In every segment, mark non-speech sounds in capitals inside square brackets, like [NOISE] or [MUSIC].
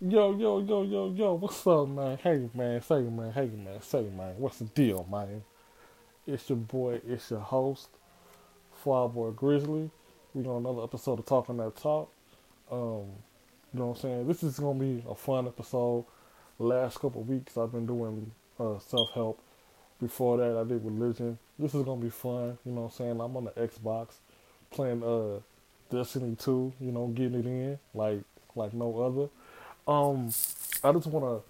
Yo, yo, yo, yo, yo, what's up, man? Hey, man, say, man, hey, man, say, man, what's the deal, man? It's your boy, it's your host, Boy Grizzly. We on another episode of Talking That Talk. Um, you know what I'm saying? This is gonna be a fun episode. Last couple weeks I've been doing uh, self help. Before that I did religion. This is gonna be fun, you know what I'm saying? I'm on the Xbox playing uh Destiny 2, you know, getting it in like like no other. Um, I just wanna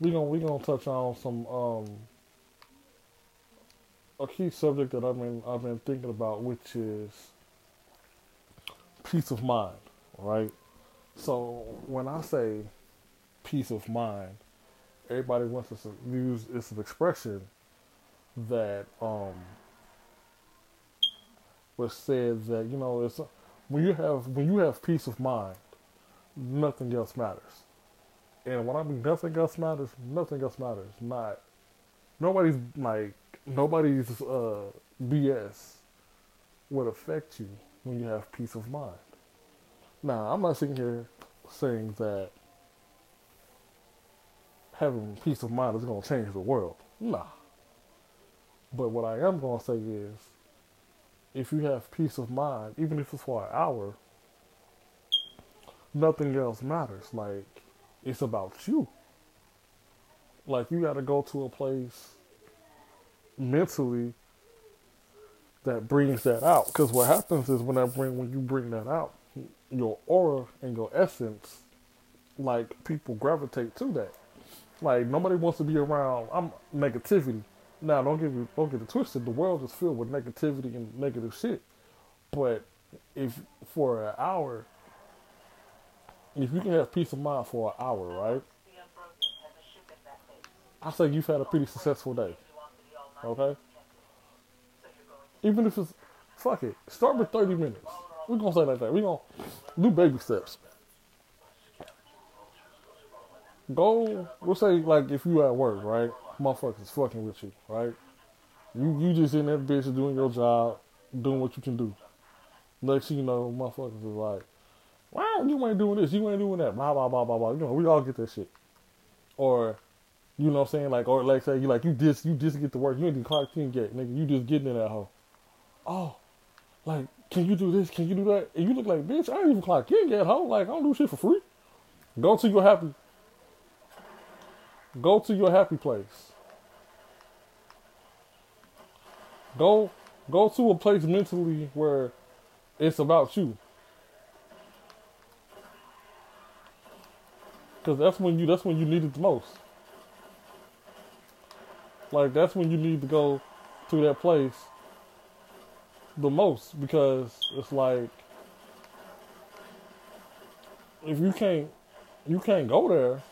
we gonna we gonna touch on some um a key subject that I've been I've been thinking about, which is peace of mind, right? So when I say peace of mind, everybody wants to use it's an expression that um was said that you know it's when you have when you have peace of mind, nothing else matters. And when I mean nothing else matters, nothing else matters. Not nobody's like nobody's uh, BS would affect you when you have peace of mind. Now, I'm not sitting here saying that having peace of mind is going to change the world. Nah. But what I am going to say is if you have peace of mind, even if it's for an hour, nothing else matters. Like, it's about you. Like, you got to go to a place mentally that brings that out. Because what happens is when I bring when you bring that out, your aura and your essence, like people gravitate to that. Like nobody wants to be around. I'm negativity. Now don't get me don't get it twisted. The world is filled with negativity and negative shit. But if for an hour, if you can have peace of mind for an hour, right? I say you've had a pretty successful day. Okay? Even if it's, fuck it. Start with 30 minutes. We're to say like that. We're to do baby steps. Go, we'll say like if you at work, right? Motherfuckers fucking with you, right? You you just in that bitch doing your job, doing what you can do. Next thing you know, motherfuckers is like, wow, you ain't doing this, you ain't doing that, blah, blah, blah, blah, blah. You know, we all get that shit. Or you know what I'm saying? Like, or like say you like you just you just get to work. You ain't even clocked in yet, nigga. You just getting in that hole. Oh, like, can you do this? Can you do that? And you look like, bitch, I ain't even clock in yet, hoe. Like, I don't do shit for free. Go to your happy. Go to your happy place. Go, go to a place mentally where it's about you. Cause that's when you that's when you need it the most. Like that's when you need to go to that place the most because it's like if you can't you can't go there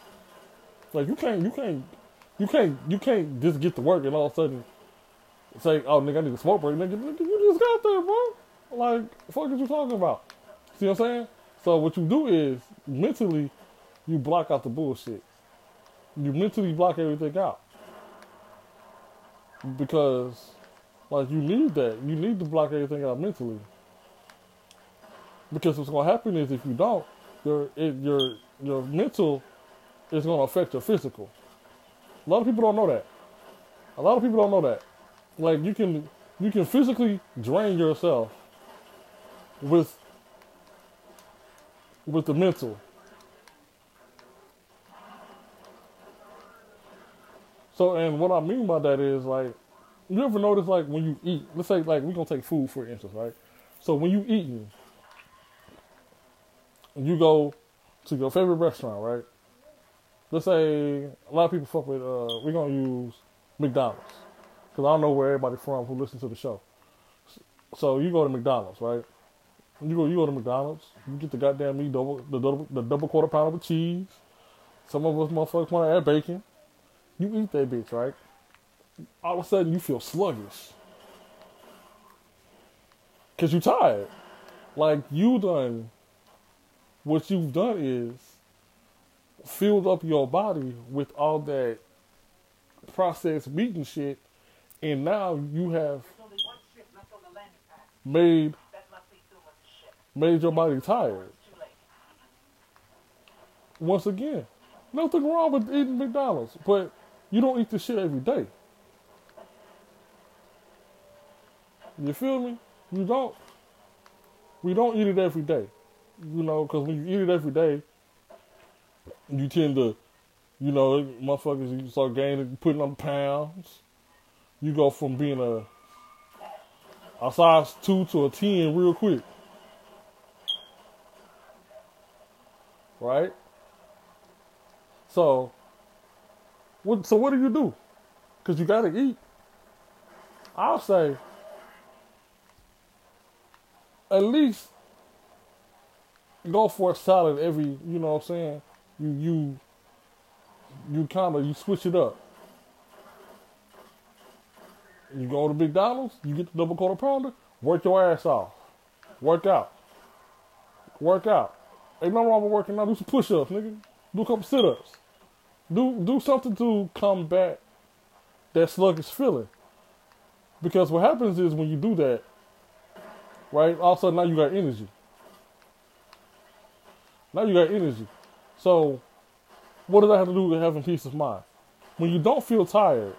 like you can't you can't you can't you can't just get to work and all of a sudden say oh nigga I need a smoke break. Nigga, nigga you just got there bro. Like fuck are you talking about? See what I'm saying? So what you do is mentally you block out the bullshit you mentally block everything out because like you need that. You need to block everything out mentally. Because what's gonna happen is if you don't, your it, your your mental is gonna affect your physical. A lot of people don't know that. A lot of people don't know that. Like you can you can physically drain yourself with with the mental. So, and what I mean by that is like, you ever notice like when you eat, let's say like we're gonna take food for instance, right? So when you eating, and you go to your favorite restaurant, right? Let's say a lot of people fuck with. Uh, we're gonna use McDonald's because I don't know where everybody from who listens to the show. So you go to McDonald's, right? You go, you go to McDonald's. You get the goddamn meat double, the double, the double quarter pounder with cheese. Some of us motherfuckers want to add bacon. You eat that bitch, right? All of a sudden you feel sluggish. Cause you tired. Like you done what you've done is filled up your body with all that processed meat and shit, and now you have made made your body tired. once again, nothing wrong with eating McDonald's, but you don't eat this shit every day. You feel me? You don't. We don't eat it every day. You know, because when you eat it every day, you tend to, you know, motherfuckers, you start gaining, putting on pounds. You go from being a, a size 2 to a 10 real quick. Right? So, what, so what do you do? Because you got to eat. I'll say, at least go for a salad every, you know what I'm saying? You you you kind of you switch it up. You go to McDonald's, you get the double quarter pounder, work your ass off. Work out. Work out. Ain't no wrong with working out. Do some push ups, nigga. Do a couple sit ups. Do do something to combat that sluggish feeling. Because what happens is when you do that, right? All of a sudden now you got energy. Now you got energy. So what does that have to do with having peace of mind? When you don't feel tired,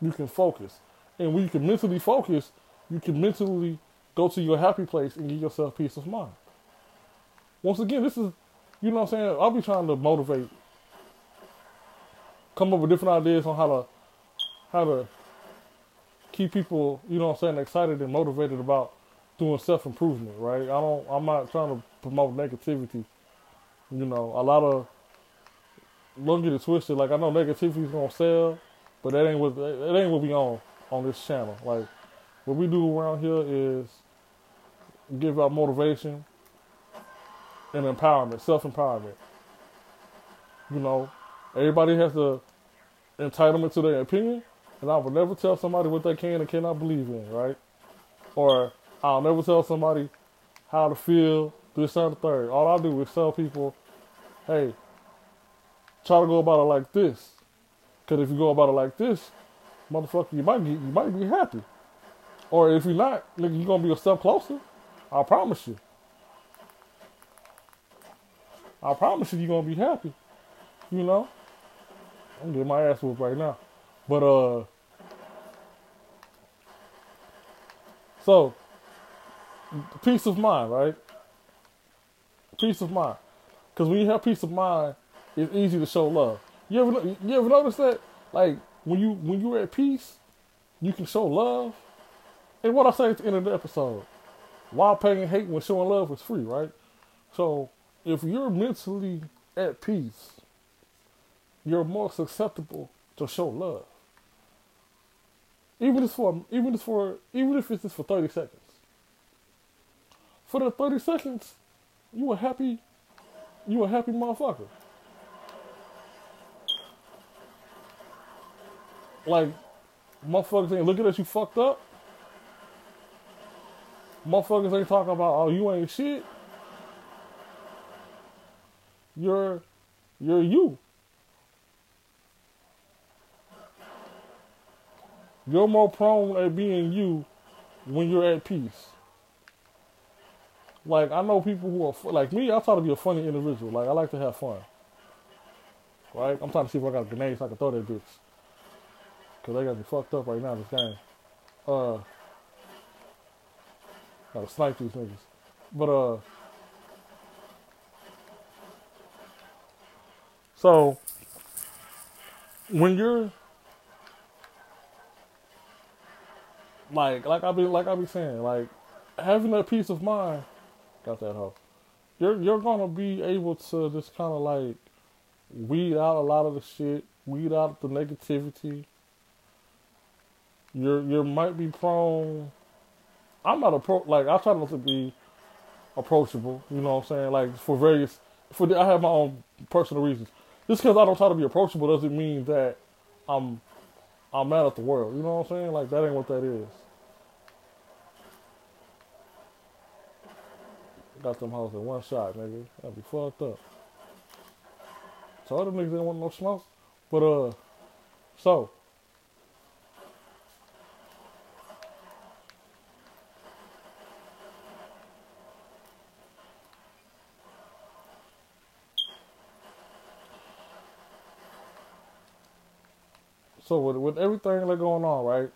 you can focus. And when you can mentally focus, you can mentally go to your happy place and give yourself peace of mind. Once again, this is, you know what I'm saying? I'll be trying to motivate, come up with different ideas on how to, how to keep people, you know what I'm saying, excited and motivated about doing self improvement, right? I don't. I'm not trying to promote negativity. You know, a lot of don't get it twisted. Like I know negativity is gonna sell, but that ain't what it ain't what we on on this channel. Like what we do around here is give out motivation and empowerment, self empowerment. You know, everybody has the entitlement to their opinion, and I will never tell somebody what they can and cannot believe in, right? Or I'll never tell somebody how to feel, this, and third. All I do is tell people, hey, try to go about it like this. Because if you go about it like this, motherfucker, you might be, you might be happy. Or if you're not, nigga, you're going to be a step closer. I promise you. I promise you, you're going to be happy. You know? I'm getting my ass whooped right now. But, uh, so, peace of mind, right? Peace of mind. Because when you have peace of mind, it's easy to show love. You ever you ever notice that? Like when you when you're at peace, you can show love. And what I say at the end of the episode, why paying hate when showing love is free, right? So if you're mentally at peace, you're more susceptible to show love. Even if for even if for even if it's just for thirty seconds for the 30 seconds, you a happy, you a happy motherfucker. Like, motherfuckers ain't looking at you fucked up. Motherfuckers ain't talking about, oh, you ain't shit. You're, you're you. You're more prone at being you when you're at peace. Like I know people who are like me. I try to be a funny individual. Like I like to have fun. Right? I'm trying to see if I got a grenade so I can throw that bitch. Cause they got me fucked up right now this game. Uh, gotta snipe these niggas. But uh, so when you're like like I be like I be saying like having that peace of mind got that hoe. You're you're gonna be able to just kind of like weed out a lot of the shit, weed out the negativity. You're you might be prone. I'm not a like I try not to be approachable. You know what I'm saying? Like for various for I have my own personal reasons. Just because I don't try to be approachable doesn't mean that I'm I'm mad at the world. You know what I'm saying? Like that ain't what that is. Got them hoes in one shot, nigga. That'd be fucked up. So other niggas didn't want no smoke. But uh so So with, everything that's going on, right?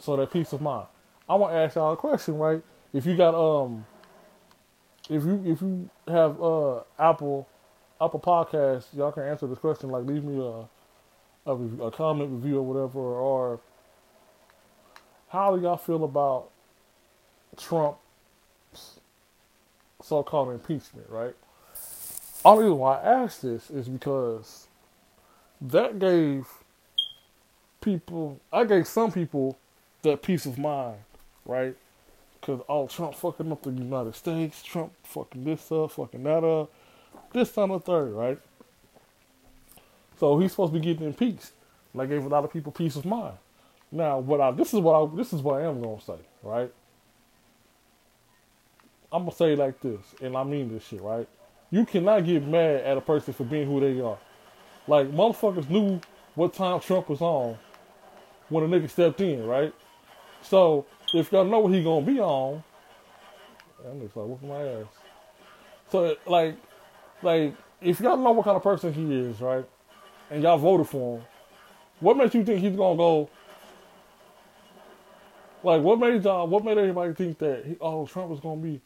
So that peace of mind. I want to ask y'all a question, right? If you got um, if you if you have uh Apple Apple Podcast, y'all can answer this question. Like, leave me a a, a comment, review, or whatever. Or how do y'all feel about Trump's so-called impeachment? Right. Only reason why I asked this is because that gave people, I gave some people that peace of mind, right? Because, oh, Trump fucking up the United States, Trump fucking this up, fucking that up, this, time, the third, right? So he's supposed to be getting impeached. And I gave a lot of people peace of mind. Now, what I this is what I this is what I am gonna say, right? I'm gonna say like this, and I mean this shit, right? You cannot get mad at a person for being who they are. Like motherfuckers knew what time Trump was on when a nigga stepped in, right? So if y'all know what he gonna be on, that nigga's like whooping my ass. So like, like if y'all know what kind of person he is, right, and y'all voted for him, what makes you think he's gonna go? Like, what made y'all? What made everybody think that? He, oh, Trump was gonna be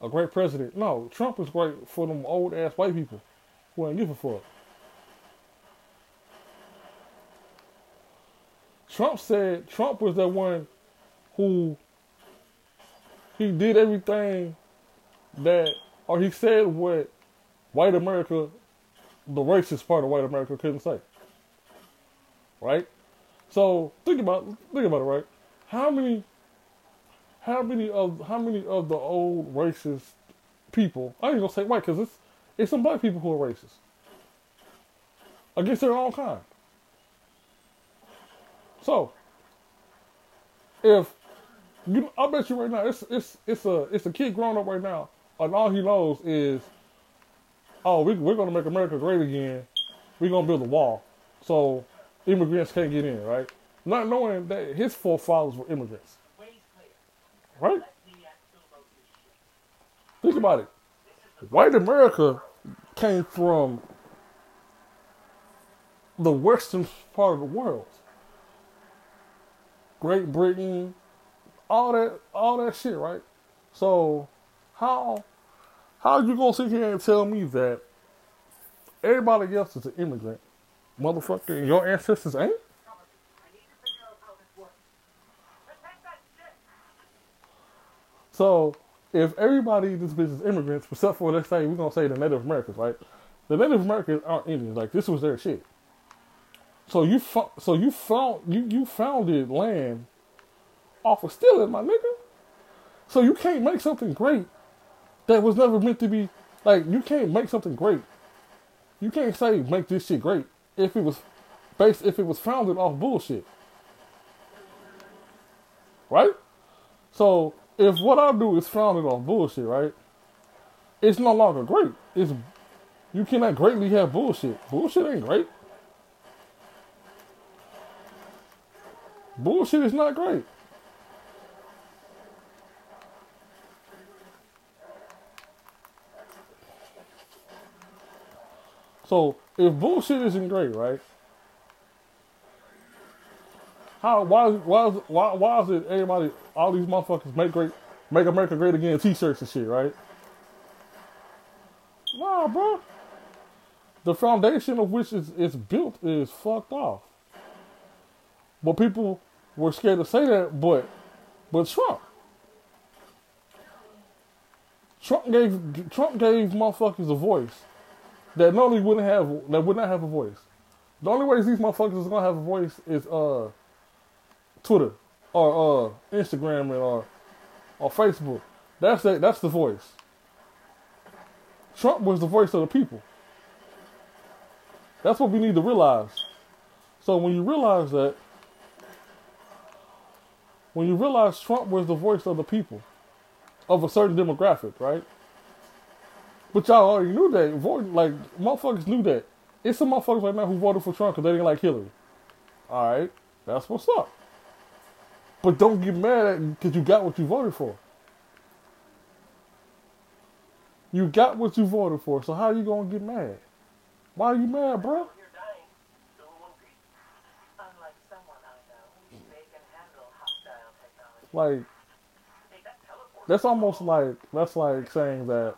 a great president? No, Trump is great for them old ass white people who ain't give a fuck. Trump said Trump was the one who he did everything that, or he said what white America, the racist part of white America, couldn't say. Right? So think about think about it, right? How many how many of how many of the old racist people? I ain't gonna say white because it's it's some black people who are racist against their own kind. So if you, I bet you right now, it's it's it's a it's a kid growing up right now, and all he knows is, oh, we, we're gonna make America great again. We're gonna build a wall, so immigrants can't get in, right? Not knowing that his forefathers were immigrants, right? Think about it. White America came from the western part of the world. Great Britain, all that all that shit, right? So how how you gonna sit here and tell me that everybody else is an immigrant, motherfucker, your ancestors ain't? So if everybody in this business is immigrants, except for let's say we're gonna say the Native Americans, right? The Native Americans aren't Indians. Like this was their shit. So you so you found you you founded land off of stealing, my nigga. So you can't make something great that was never meant to be. Like you can't make something great. You can't say make this shit great if it was based if it was founded off bullshit. Right? So if what I do is founded on bullshit, right? It's no longer great. It's you cannot greatly have bullshit. Bullshit ain't great. Bullshit is not great. So if bullshit isn't great, right? How why why why why is it everybody all these motherfuckers make great make America great again t-shirts and shit, right? Nah, bro. The foundation of which is, is built is fucked off. But people were scared to say that, but but Trump. Trump gave Trump gave motherfuckers a voice that normally wouldn't have that would not have a voice. The only way these motherfuckers is gonna have a voice is uh Twitter or uh Instagram or or Facebook. That's the, that's the voice. Trump was the voice of the people. That's what we need to realize. So when you realize that, when you realize Trump was the voice of the people, of a certain demographic, right? But y'all already knew that. Like, motherfuckers knew that. It's some motherfuckers right now who voted for Trump because they didn't like Hillary. All right, that's what's up. But don't get mad at because you got what you voted for. You got what you voted for, so how are you gonna get mad? Why are you mad, bro? Like that's almost like that's like saying that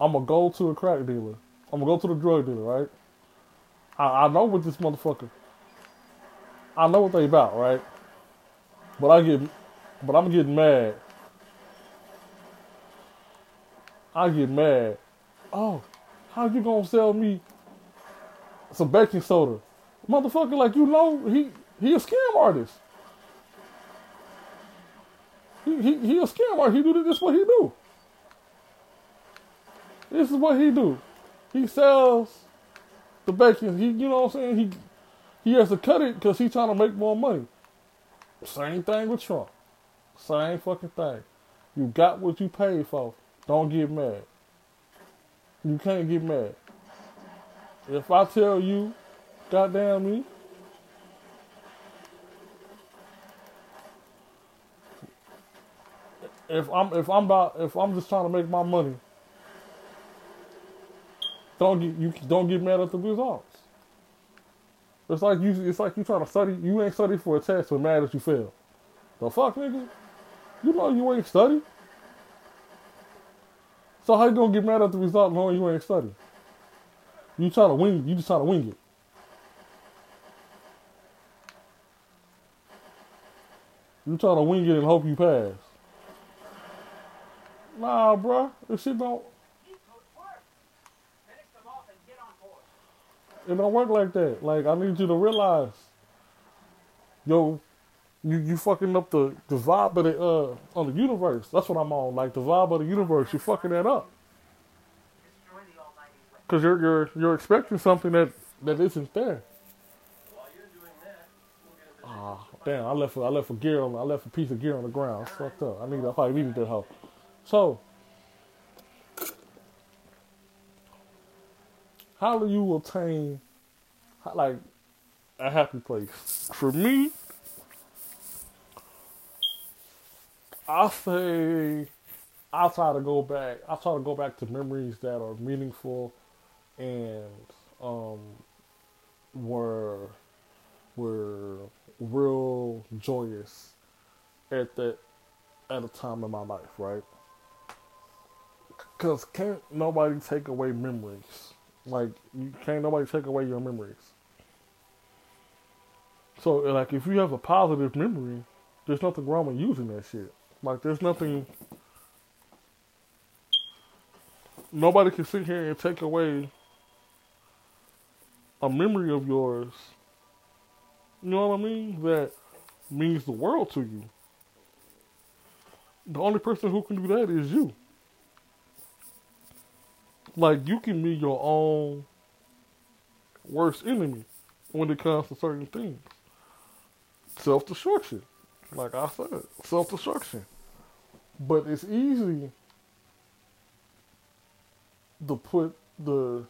I'm gonna go to a crack dealer. I'm gonna go to the drug dealer, right? I, I know what this motherfucker. I know what they about, right? But I get, but I'm getting mad. I get mad. Oh, how you gonna sell me some baking soda, motherfucker? Like you know he he a scam artist. He he he a scam artist. He do this. What he do? This is what he do. He sells the bacon. He you know what I'm saying. He he has to cut it because he's trying to make more money. Same thing with Trump. Same fucking thing. You got what you paid for. Don't get mad. You can't get mad. If I tell you, goddamn me, if I'm if I'm about if I'm just trying to make my money, don't get you don't get mad at the results. It's like you it's like you trying to study you ain't study for a test but mad that you fail. The fuck nigga? You know you ain't study. So how you gonna get mad at the result knowing you ain't study? You try to wing you just try to wing it. You try to wing it and hope you pass. Nah, bruh. If she don't it don't work like that. Like I need you to realize, yo, you you fucking up the, the vibe of the uh on the universe. That's what I'm on. Like the vibe of the universe, you fucking that up. Cause you're you're you're expecting something that that isn't there. Ah, oh, damn! I left a, I left a gear on I left a piece of gear on the ground. Fucked up. I need I probably needed that help. So, how do you obtain like a happy place? For me, I say I try to go back. I try to go back to memories that are meaningful and um, were were real joyous at that at a time in my life, right? Cause can't nobody take away memories. Like you can't nobody take away your memories. So like if you have a positive memory, there's nothing wrong with using that shit. Like there's nothing nobody can sit here and take away a memory of yours. You know what I mean? That means the world to you. The only person who can do that is you. Like you can be your own worst enemy when it comes to certain things. Self destruction. Like I said, self destruction. But it's easy to put the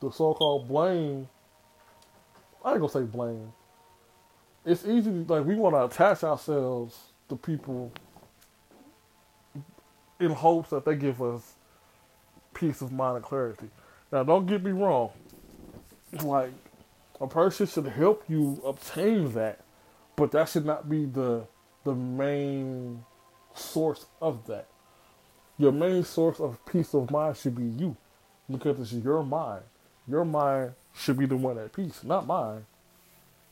the so called blame I ain't gonna say blame. It's easy to, like we wanna attach ourselves to people in hopes that they give us peace of mind and clarity. Now, don't get me wrong. Like, a person should help you obtain that, but that should not be the the main source of that. Your main source of peace of mind should be you, because it's your mind. Your mind should be the one at peace, not mine.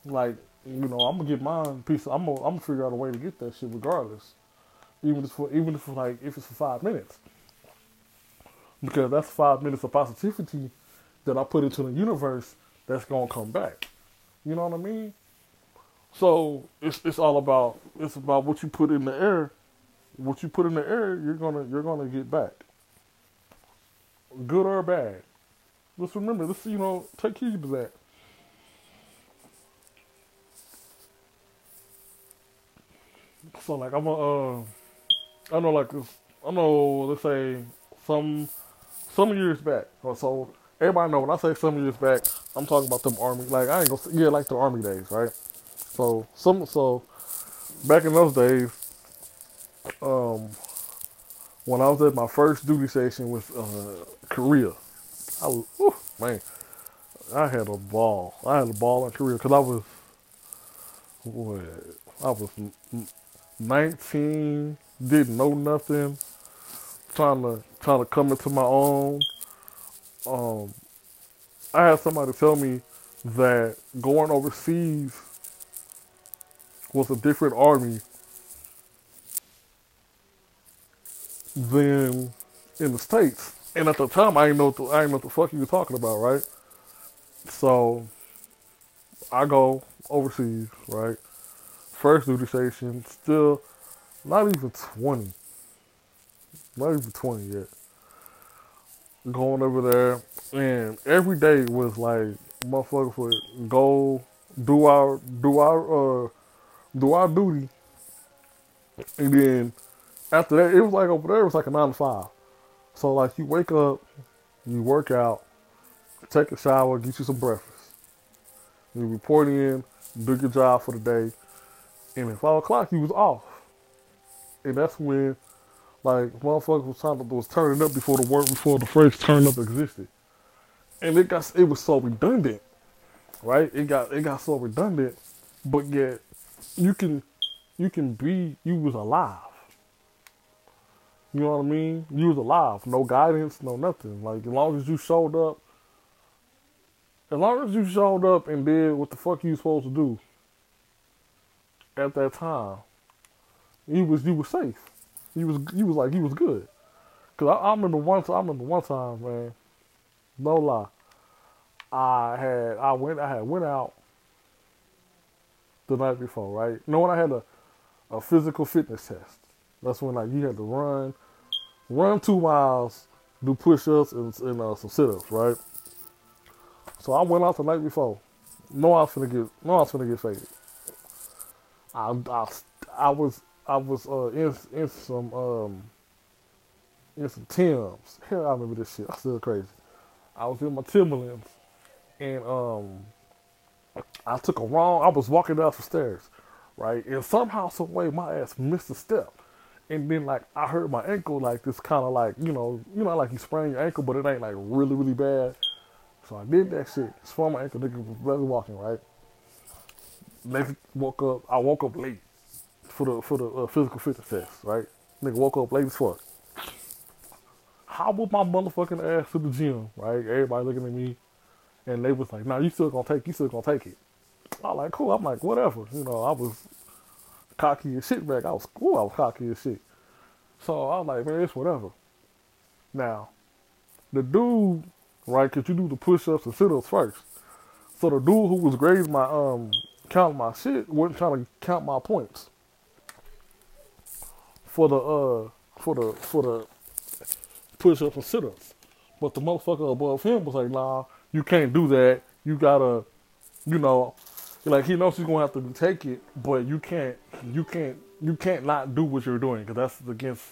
Like, you know, I'm gonna get mine peace. I'm gonna, I'm gonna figure out a way to get that shit regardless, even if for even if for like if it's for five minutes because that's five minutes of positivity that I put into the universe that's gonna come back. You know what I mean? So it's it's all about it's about what you put in the air. What you put in the air, you're gonna you're gonna get back. Good or bad. Just remember this. You know, take heed to that. So like I'm a, uh, I know like. I know let's say some some years back. So everybody know when I say some years back, I'm talking about them army. Like I ain't gonna yeah, like the army days, right? So some so back in those days, um, when I was at my first duty station with uh, Korea, I was whew, man, I had a ball. I had a ball in Korea because I was what I was 19, didn't know nothing, trying to trying to come into my own. Um, I had somebody tell me that going overseas was a different army than in the states. And at the time, I didn't know what the, I didn't know what the fuck you were talking about, right? So I go overseas, right? First duty station, still not even 20. Not even 20 yet. Going over there, and every day was like motherfuckers would go do our do our uh do our duty, and then after that, it was like over there, it was like a nine to five. So like you wake up, you work out, take a shower, get you some breakfast. You report in, do your job for the day, and at five o'clock you was off. And that's when like motherfuckers was to was turning up before the work before the phrase turn up existed. And it got it was so redundant. Right? It got it got so redundant, but yet you can you can be you was alive. You know what I mean? You was alive. No guidance, no nothing. Like as long as you showed up as long as you showed up and did what the fuck you supposed to do at that time, you was you was safe. You was you was like he was good. Cause I, I remember one time. I remember one time, man. No lie. I had I went I had went out the night before, right? You know when I had a a physical fitness test. That's when like you had to run, run two miles, do push-ups and, and uh, some sit-ups, right? So I went out the night before. No, I was gonna get. No, I was gonna get faded. I, I, I was I was uh, in in some um in some Tims. Hell, I remember this shit. [LAUGHS] I'm still crazy. I was in my Timberlands, and um, I took a wrong. I was walking down some stairs, right, and somehow, some way, my ass missed a step, and then like I hurt my ankle, like this kind of like you know, you know, like you sprain your ankle, but it ain't like really really bad. So I did that shit. Sprained my ankle. Nigga was walking, right. Next woke up. I woke up late for the for the uh, physical fitness test, right? Nigga woke up late as fuck. Was my motherfucking ass to the gym, right? Everybody looking at me, and they was like, "Nah, you still gonna take, you still gonna take it." I like, cool. I'm like, whatever. You know, I was cocky as shit back. I was cool. I was cocky as shit. So I was like, man, it's whatever. Now, the dude, right? Cause you do the push-ups and sit-ups first. So the dude who was grading my um counting my shit wasn't trying to count my points for the uh for the for the push ups and sit ups. But the motherfucker above him was like, nah, you can't do that. You gotta you know like he knows he's gonna have to take it, but you can't you can't you can't not do what you're doing because that's against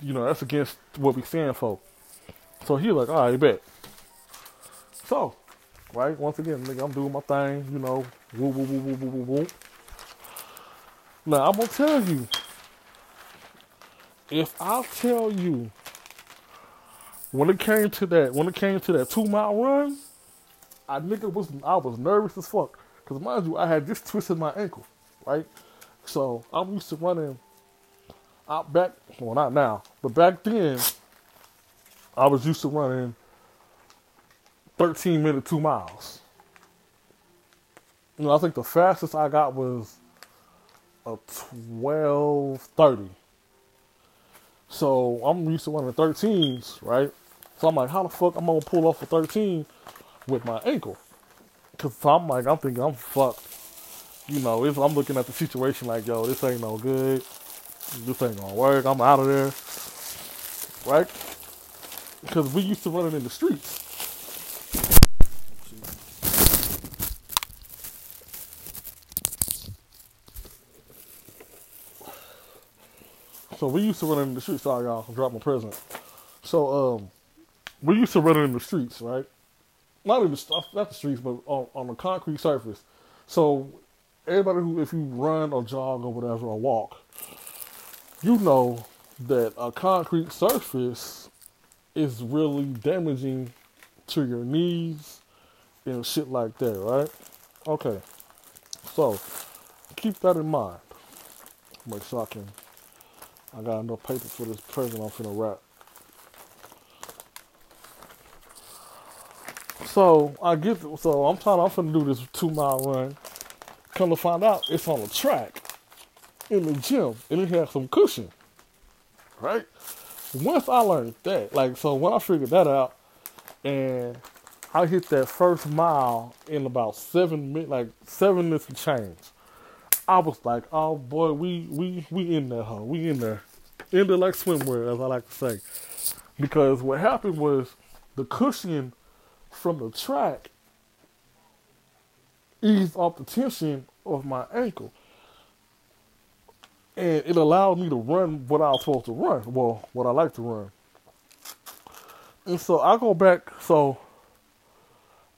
you know, that's against what we stand for. So he was like, all right, bet. So, right, once again, nigga, I'm doing my thing, you know, woo woo woo woo woo woo woo. Now I'm gonna tell you, if I tell you when it came to that when it came to that two mile run, I nigga was I was nervous as fuck. Cause mind you, I had just twisted my ankle, right? So I'm used to running out back well not now, but back then I was used to running 13 minute two miles. You know, I think the fastest I got was a 1230. So I'm used to running 13s, right? So I'm like, how the fuck I'm gonna pull off a 13 with my ankle? Cause I'm like, I'm thinking I'm fucked. You know, if I'm looking at the situation like, yo, this ain't no good. This ain't gonna work. I'm out of there, right? Because we used to running in the streets. So we used to run in the streets. Sorry, y'all, I dropped my present. So um, we used to run in the streets, right? Not in the not the streets, but on, on a concrete surface. So everybody who, if you run or jog or whatever or walk, you know that a concrete surface is really damaging to your knees and shit like that, right? Okay. So keep that in mind. Make sure I can. I got enough paper for this present I'm finna wrap. So I get so I'm trying. I'm finna do this two mile run. Come to find out, it's on a track in the gym, and it has some cushion. Right. Once I learned that, like, so when I figured that out, and I hit that first mile in about seven minutes, like seven minutes of change. I was like, oh boy, we we we in there, huh? We in there, there like swimwear, as I like to say. Because what happened was the cushion from the track eased off the tension of my ankle. And it allowed me to run what I was supposed to run. Well, what I like to run. And so I go back, so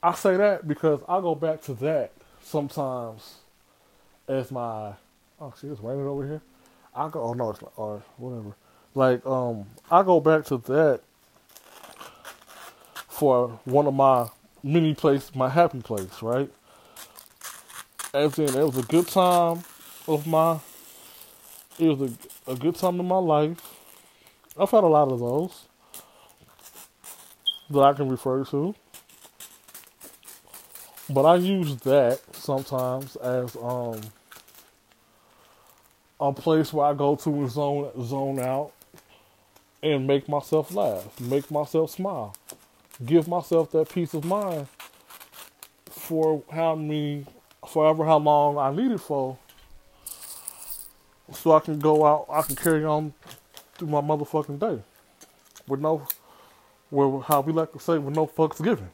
I say that because I go back to that sometimes as my oh see, it's raining over here. I go oh no it's not whatever. Like um I go back to that for one of my mini place my happy place, right? In it was a good time of my it was a, a good time in my life. I've had a lot of those that I can refer to. But I use that sometimes as um a place where I go to and zone zone out and make myself laugh, make myself smile, give myself that peace of mind for how many forever how long I need it for so I can go out I can carry on through my motherfucking day with no with how we like to say with no fucks given.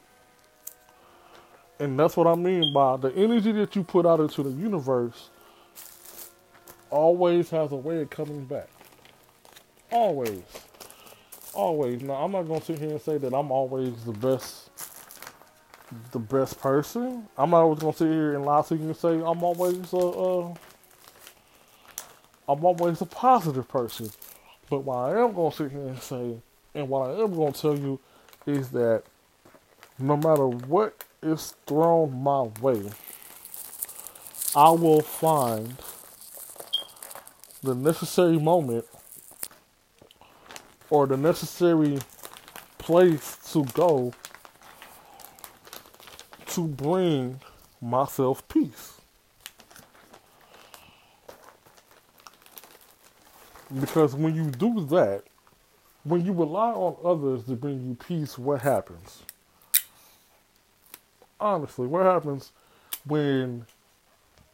And that's what I mean by the energy that you put out into the universe always has a way of coming back. Always. Always. Now I'm not gonna sit here and say that I'm always the best the best person. I'm not always gonna sit here and lie to you and say I'm always a uh, I'm always a positive person. But what I am gonna sit here and say and what I am gonna tell you is that no matter what is thrown my way, I will find the necessary moment or the necessary place to go to bring myself peace. Because when you do that, when you rely on others to bring you peace, what happens? honestly, what happens when,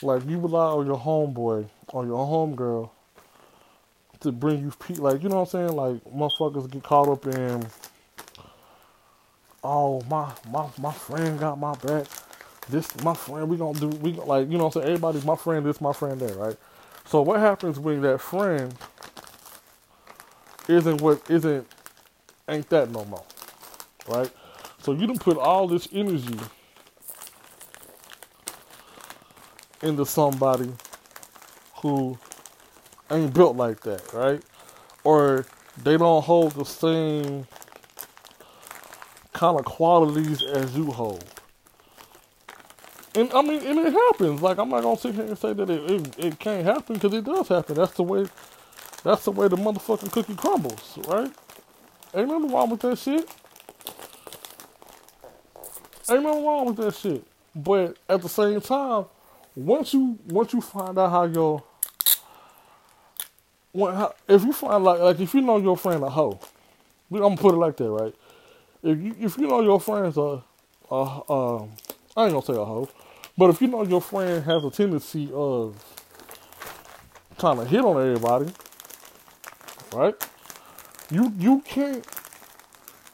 like, you rely on your homeboy or your homegirl to bring you peace? Like, you know what I'm saying? Like, motherfuckers get caught up in, oh, my my my friend got my back. This my friend. We gonna do. We like, you know what I'm saying? Everybody's my friend. This my friend. There, right? So what happens when that friend isn't what isn't ain't that no more, right? So you didn't put all this energy into somebody who ain't built like that, right? Or they don't hold the same kind of qualities as you hold. And I mean, and it happens. Like I'm not gonna sit here and say that it it, it can't happen because it does happen. That's the way. That's the way the motherfucking cookie crumbles, right? Ain't nothing wrong with that shit. Ain't nothing wrong with that shit. But at the same time, once you once you find out how your when, if you find like like if you know your friend a hoe, I'm gonna put it like that, right? If you if you know your friend's a, a um, I ain't gonna say a hoe, but if you know your friend has a tendency of trying to hit on everybody, right? You you can't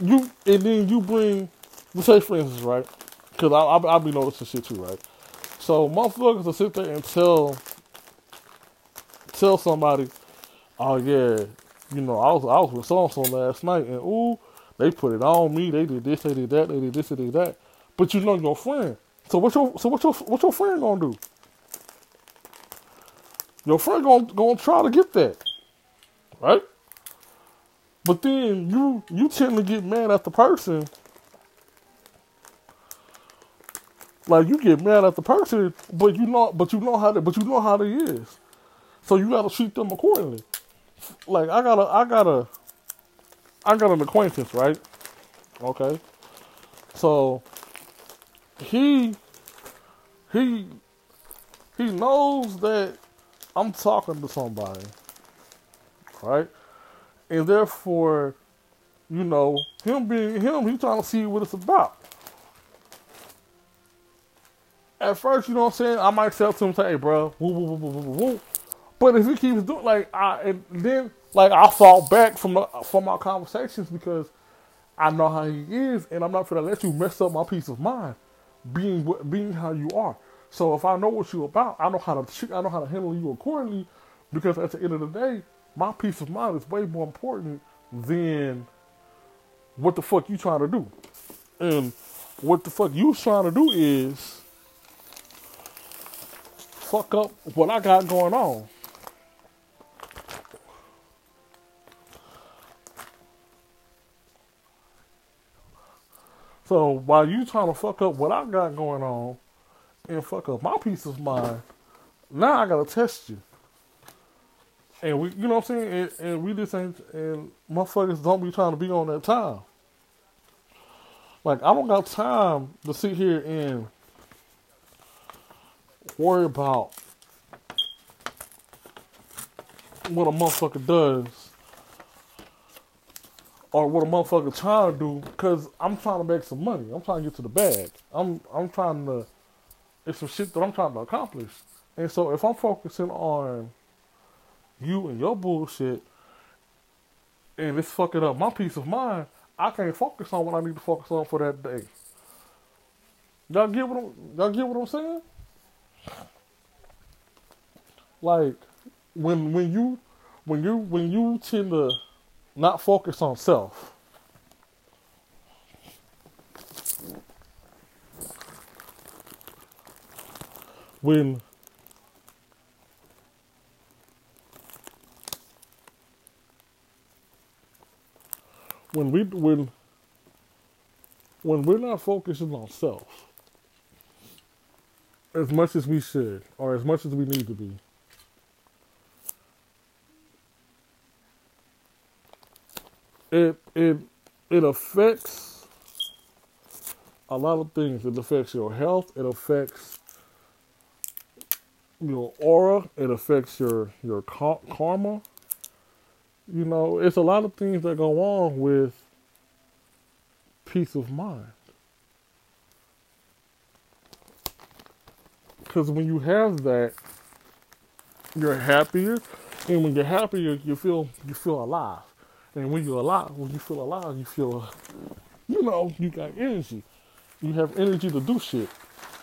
you and then you bring let's say for instance, right? Because I I I be noticing shit too, right? So motherfuckers will sit there and tell tell somebody, oh yeah, you know, I was I was with so and so last night and ooh, they put it on me, they did this, they did that, they did this, they did that. But you know your friend. So what your so what your what your friend gonna do? Your friend gonna gonna try to get that. Right? But then you you tend to get mad at the person Like you get mad at the person, but you know, but you know how, they, but you know how they is. So you gotta treat them accordingly. Like I got a, I got a, I got an acquaintance, right? Okay. So he, he, he knows that I'm talking to somebody, right? And therefore, you know, him being him, he trying to see what it's about. At first, you know what I'm saying, I might tell to him, say, hey, bro, woo, woo, woo, woo, woo, woo. But if he keeps doing like I and then like I fall back from the, from our conversations because I know how he is, and I'm not gonna let you mess up my peace of mind, being being how you are. So if I know what you're about, I know how to I know how to handle you accordingly, because at the end of the day, my peace of mind is way more important than what the fuck you trying to do. And what the fuck you trying to do is fuck up what I got going on. So while you trying to fuck up what I got going on and fuck up my peace of mind, now I gotta test you. And we, you know what I'm saying? And, and we just ain't, and motherfuckers don't be trying to be on that time. Like, I don't got time to sit here and worry about what a motherfucker does or what a motherfucker trying to do because I'm trying to make some money. I'm trying to get to the bag. I'm I'm trying to it's some shit that I'm trying to accomplish. And so if I'm focusing on you and your bullshit and it's fucking up my peace of mind, I can't focus on what I need to focus on for that day. Y'all get what I'm, y'all get what I'm saying? Like when when you when you when you tend to not focus on self. When when we when when we're not focusing on self as much as we should or as much as we need to be it it it affects a lot of things. It affects your health. It affects your aura. It affects your your karma. You know, it's a lot of things that go on with peace of mind. Because when you have that, you're happier, and when you're happier, you feel you feel alive. And when you're alive, when you feel alive, you feel, you know, you got energy. You have energy to do shit.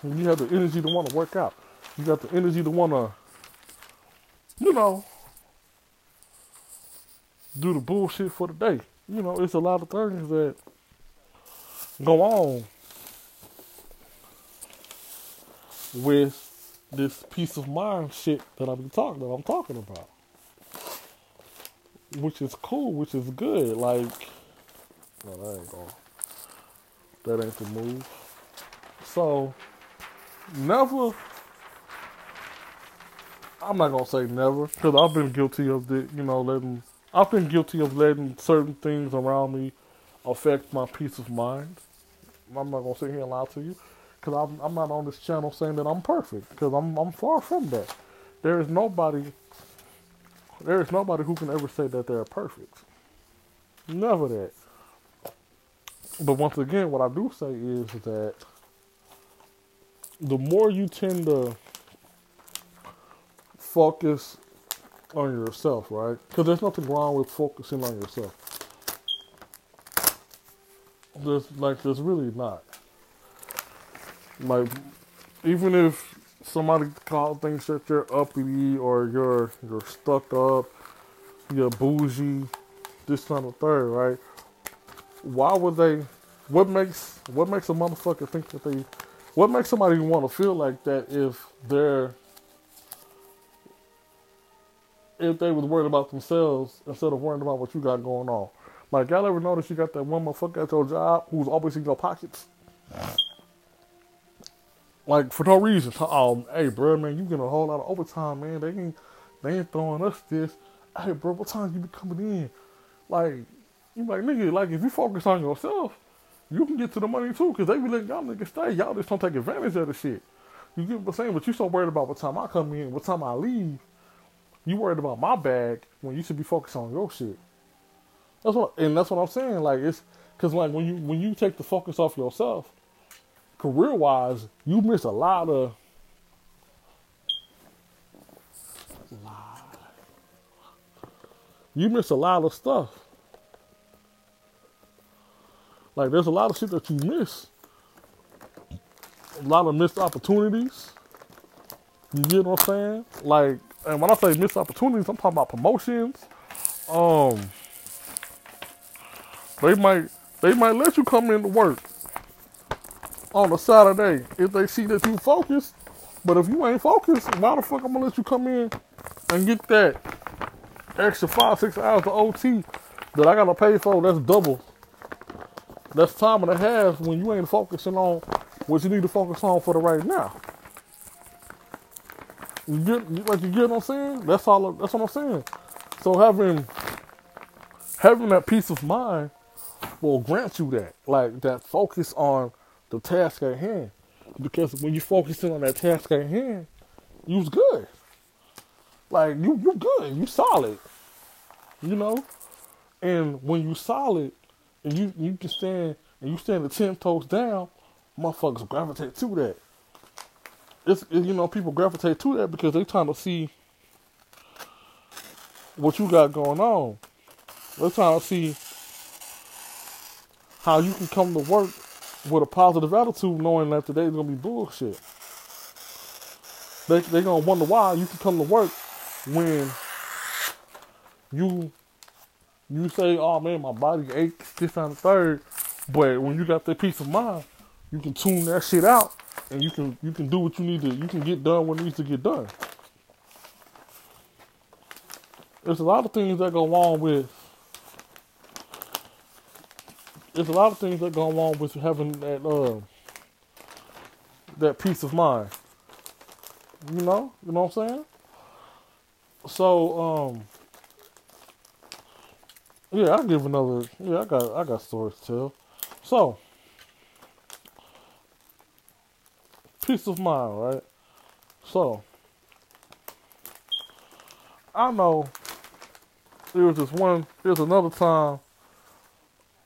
And you have the energy to want to work out. You got the energy to want to, you know, do the bullshit for the day. You know, it's a lot of things that go on with this peace of mind shit that I'm talking that I'm talking about which is cool, which is good. Like, no, that ain't going. That ain't the move. So, never. I'm not gonna say never, because I've been guilty of the, you know, letting. I've been guilty of letting certain things around me affect my peace of mind. I'm not gonna sit here and lie to you, because I'm, I'm not on this channel saying that I'm perfect, because I'm I'm far from that. There is nobody there is nobody who can ever say that they're perfect. Never that. But once again, what I do say is that the more you tend to focus on yourself, right? Because there's nothing wrong with focusing on yourself. There's like there's really not. Like even if somebody call thinks that you're uppity or you're you're stuck up, you're bougie, this kind of third, right? Why would they? What makes what makes a motherfucker think that they? What makes somebody want to feel like that if they're if they was worried about themselves instead of worrying about what you got going on? Like y'all ever notice you got that one motherfucker at your job who's always in your pockets? Like for no reason. Um, hey, bro, man, you getting a whole lot of overtime, man. They ain't they ain't throwing us this. Hey, bro, what time you be coming in? Like, you like nigga, like if you focus on yourself, you can get to the money too, cause they be letting y'all niggas stay. Y'all just don't take advantage of the shit. You get what I'm saying? But you so worried about what time I come in, what time I leave. You worried about my bag when you should be focused on your shit. That's what, and that's what I'm saying. Like it's because like when you when you take the focus off yourself, career wise, you miss a lot of. You miss a lot of stuff. Like there's a lot of shit that you miss. A lot of missed opportunities. You get what I'm saying? Like, and when I say missed opportunities, I'm talking about promotions. Um, they might they might let you come into work on a Saturday if they see that you focused. But if you ain't focused, why the fuck I'm gonna let you come in and get that extra five, six hours of OT that I gotta pay for? That's double. That's time and a half when you ain't focusing on what you need to focus on for the right now. You get like you get what I'm saying? That's all. That's what I'm saying. So having having that peace of mind will grant you that, like that focus on the task at hand. Because when you focusing on that task at hand, you's good. Like you, you good. You solid. You know, and when you solid, and you you can stand and you stand the ten toes down, motherfuckers gravitate to that. It's you know people gravitate to that because they trying to see what you got going on. They're trying to see how you can come to work with a positive attitude, knowing that today's gonna be bullshit. They they gonna wonder why you can come to work when you you say, "Oh man, my body aches this on the third, but when you got that peace of mind, you can tune that shit out and you can you can do what you need to. You can get done what needs to get done. There's a lot of things that go along with. There's a lot of things that go along with having that uh, that peace of mind. You know, you know what I'm saying. So, um, yeah, I give another. Yeah, I got I got stories to tell. So, peace of mind, right? So, I know there was this one, there's another time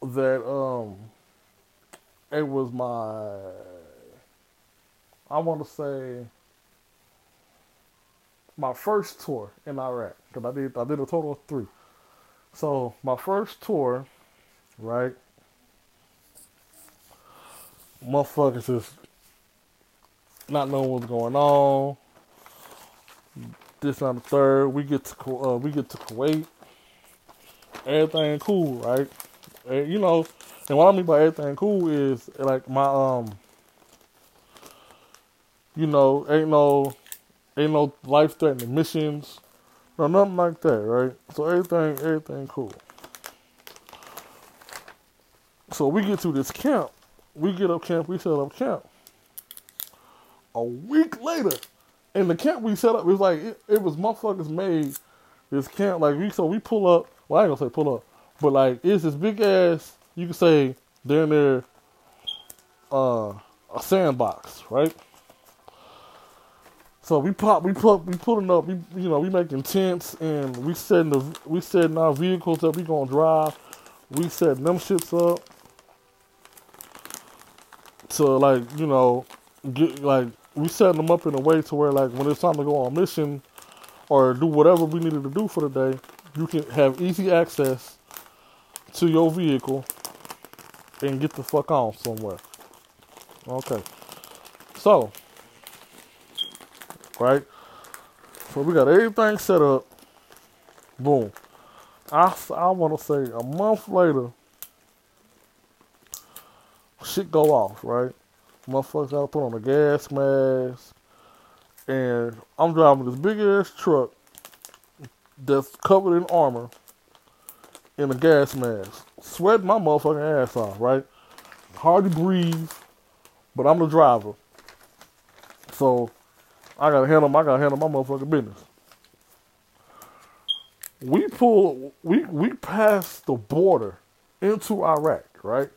that, um, it was my, I want to say, my first tour in Iraq, because I did, I did a total of three. So, my first tour, right? Motherfuckers is not knowing what's going on. This on the third, we get to uh, we get to Kuwait. Everything cool, right? And, you know, and what I mean by everything cool is like my um, you know, ain't no ain't no life threatening missions, no nothing like that, right? So everything everything cool. So we get to this camp, we get up camp, we set up camp a week later, in the camp we set up, it was like it, it was motherfuckers made this camp like we so we pull up. Well, I ain't gonna say pull up, but like it's this big ass. You can say they're in there, uh, a sandbox, right? So we pop, we put, we pulling up, we you know we making tents and we setting the we setting our vehicles that we gonna drive. We setting them shits up to like you know get like we setting them up in a way to where like when it's time to go on mission or do whatever we needed to do for the day, you can have easy access to your vehicle and get the fuck on somewhere. Okay. So, right? So we got everything set up. Boom. I, I want to say a month later, shit go off, right? Motherfuckers gotta put on a gas mask. And I'm driving this big ass truck that's covered in armor in a gas mask. Sweating my motherfucking ass off, right? Hard to breathe, but I'm the driver. So I gotta handle I gotta handle my motherfucking business. We pull we we pass the border into Iraq, right?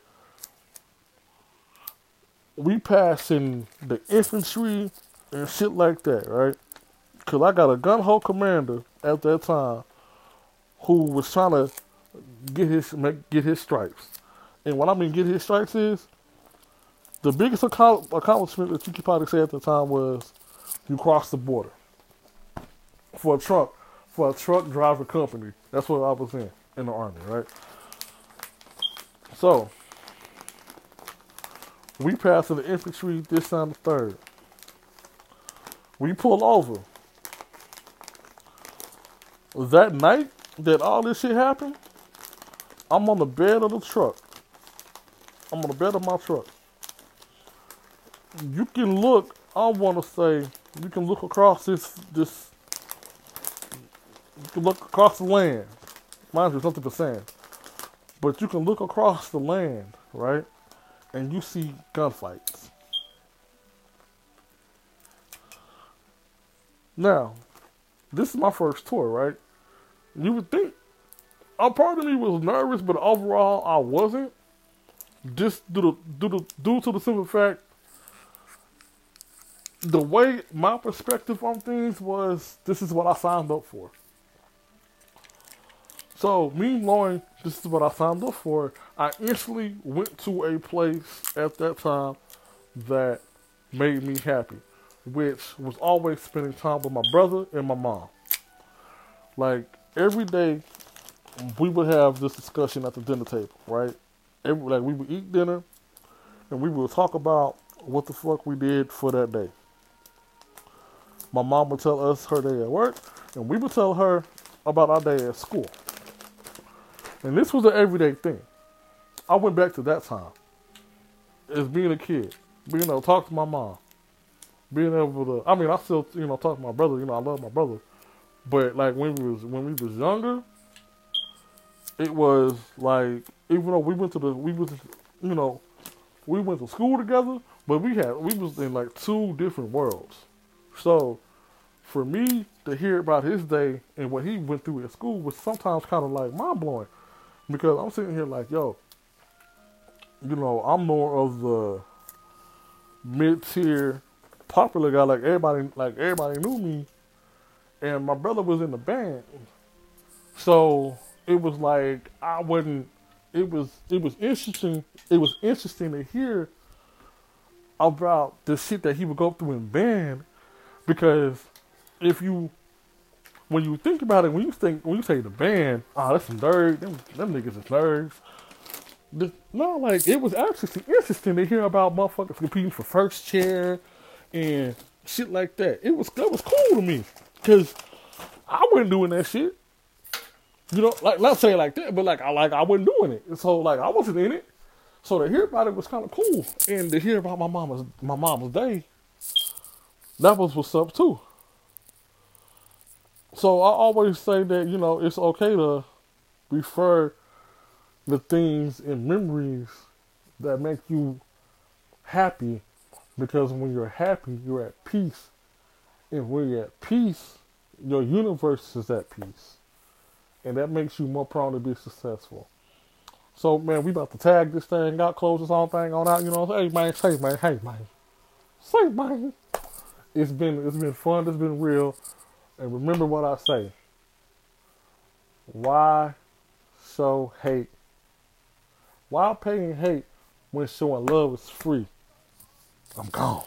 We passing the infantry and shit like that, right? Cause I got a gun hole commander at that time who was trying to get his get his stripes. And what I mean get his stripes is the biggest accomplishment that could probably say at the time was you crossed the border for a truck for a truck driver company. That's what I was in in the army, right? So we passed to the infantry this time the third. We pull over. That night that all this shit happened, I'm on the bed of the truck. I'm on the bed of my truck. You can look, I want to say, you can look across this, this, you can look across the land. Mind you, something percent. But you can look across the land, right? And you see gunfights. Now, this is my first tour, right? You would think a part of me was nervous, but overall I wasn't. Just due to, due to, due to the simple fact, the way my perspective on things was, this is what I signed up for. So, me knowing this is what I signed up for, I instantly went to a place at that time that made me happy, which was always spending time with my brother and my mom. Like, every day we would have this discussion at the dinner table, right? Every, like we would eat dinner and we would talk about what the fuck we did for that day. My mom would tell us her day at work, and we would tell her about our day at school. And this was an everyday thing. I went back to that time as being a kid, being able to talk to my mom, being able to. I mean, I still you know talk to my brother. You know, I love my brother, but like when we was when we was younger, it was like even though we went to the we was you know we went to school together, but we had we was in like two different worlds. So for me to hear about his day and what he went through at school was sometimes kind of like mind blowing because I'm sitting here like, yo, you know, I'm more of the mid tier popular guy. Like everybody, like everybody knew me, and my brother was in the band, so it was like I wasn't. It was it was interesting. It was interesting to hear about the shit that he would go through in band, because if you when you think about it, when you think when you say the band, oh, that's some nerds. Them, them niggas is nerds. The, no, like it was actually interesting to hear about motherfuckers competing for first chair and shit like that. It was that was cool to me because I wasn't doing that shit. You know, like not saying like that, but like I like I wasn't doing it. so like I wasn't in it. So to hear about it was kind of cool, and to hear about my mama's my mama's day, that was what's up too. So I always say that you know it's okay to refer the things and memories that make you happy, because when you're happy, you're at peace, and when you're at peace, your universe is at peace and that makes you more prone to be successful. So man, we about to tag this thing got close this whole thing on out. You know, hey man, say man, hey man, say man. It's been it's been fun. It's been real. And remember what I say. Why show hate? Why paying hate when showing love is free? I'm gone.